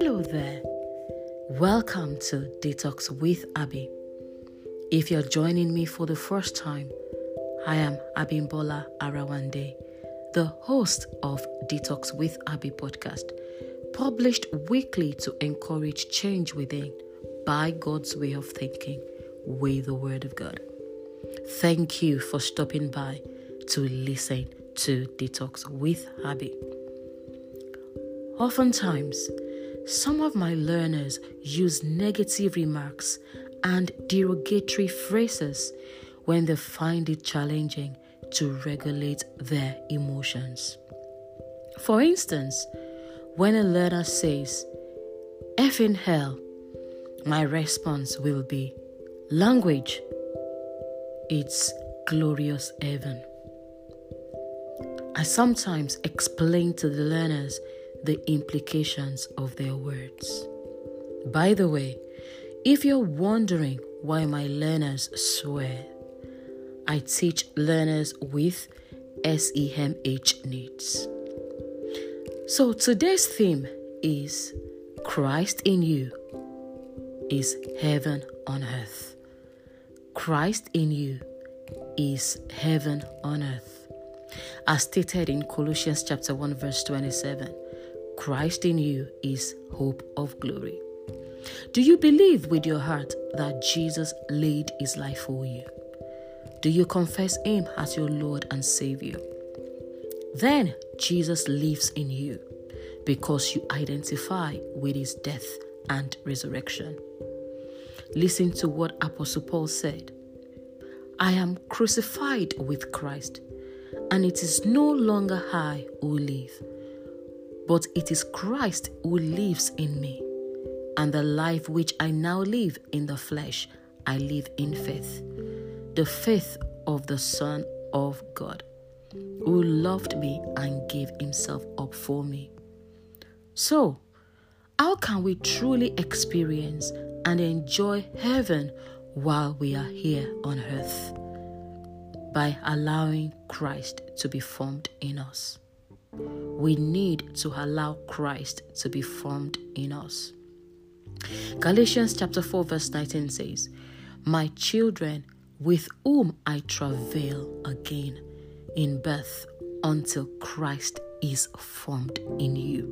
Hello there. Welcome to Detox with Abby. If you're joining me for the first time, I am Abimbola Arawande, the host of Detox with Abby podcast, published weekly to encourage change within by God's way of thinking with the Word of God. Thank you for stopping by to listen to Detox with Abby. Oftentimes, some of my learners use negative remarks and derogatory phrases when they find it challenging to regulate their emotions. For instance, when a learner says, F in hell, my response will be, Language, it's glorious heaven. I sometimes explain to the learners the implications of their words. By the way, if you're wondering why my learners swear, I teach learners with SEMH needs. So today's theme is Christ in you is heaven on earth. Christ in you is heaven on earth. As stated in Colossians chapter 1 verse 27, Christ in you is hope of glory. Do you believe with your heart that Jesus laid his life for you? Do you confess him as your Lord and Savior? Then Jesus lives in you because you identify with his death and resurrection. Listen to what Apostle Paul said I am crucified with Christ, and it is no longer I who live but it is Christ who lives in me. And the life which I now live in the flesh, I live in faith. The faith of the Son of God, who loved me and gave himself up for me. So, how can we truly experience and enjoy heaven while we are here on earth? By allowing Christ to be formed in us we need to allow Christ to be formed in us. Galatians chapter 4 verse 19 says, "My children, with whom I travail again in birth until Christ is formed in you."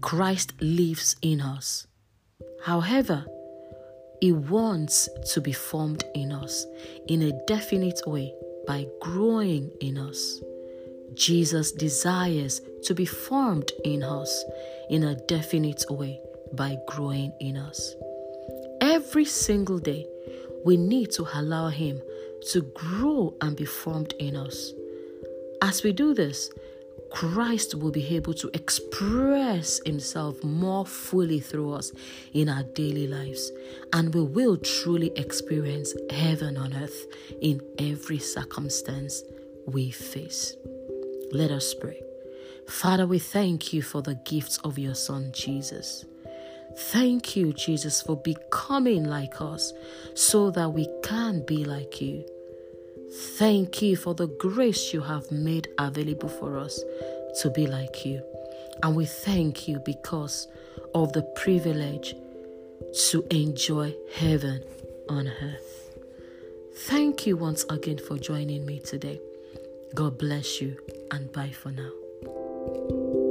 Christ lives in us. However, he wants to be formed in us in a definite way by growing in us. Jesus desires to be formed in us in a definite way by growing in us. Every single day, we need to allow Him to grow and be formed in us. As we do this, Christ will be able to express Himself more fully through us in our daily lives, and we will truly experience heaven on earth in every circumstance we face. Let us pray. Father, we thank you for the gifts of your Son, Jesus. Thank you, Jesus, for becoming like us so that we can be like you. Thank you for the grace you have made available for us to be like you. And we thank you because of the privilege to enjoy heaven on earth. Thank you once again for joining me today. God bless you and bye for now.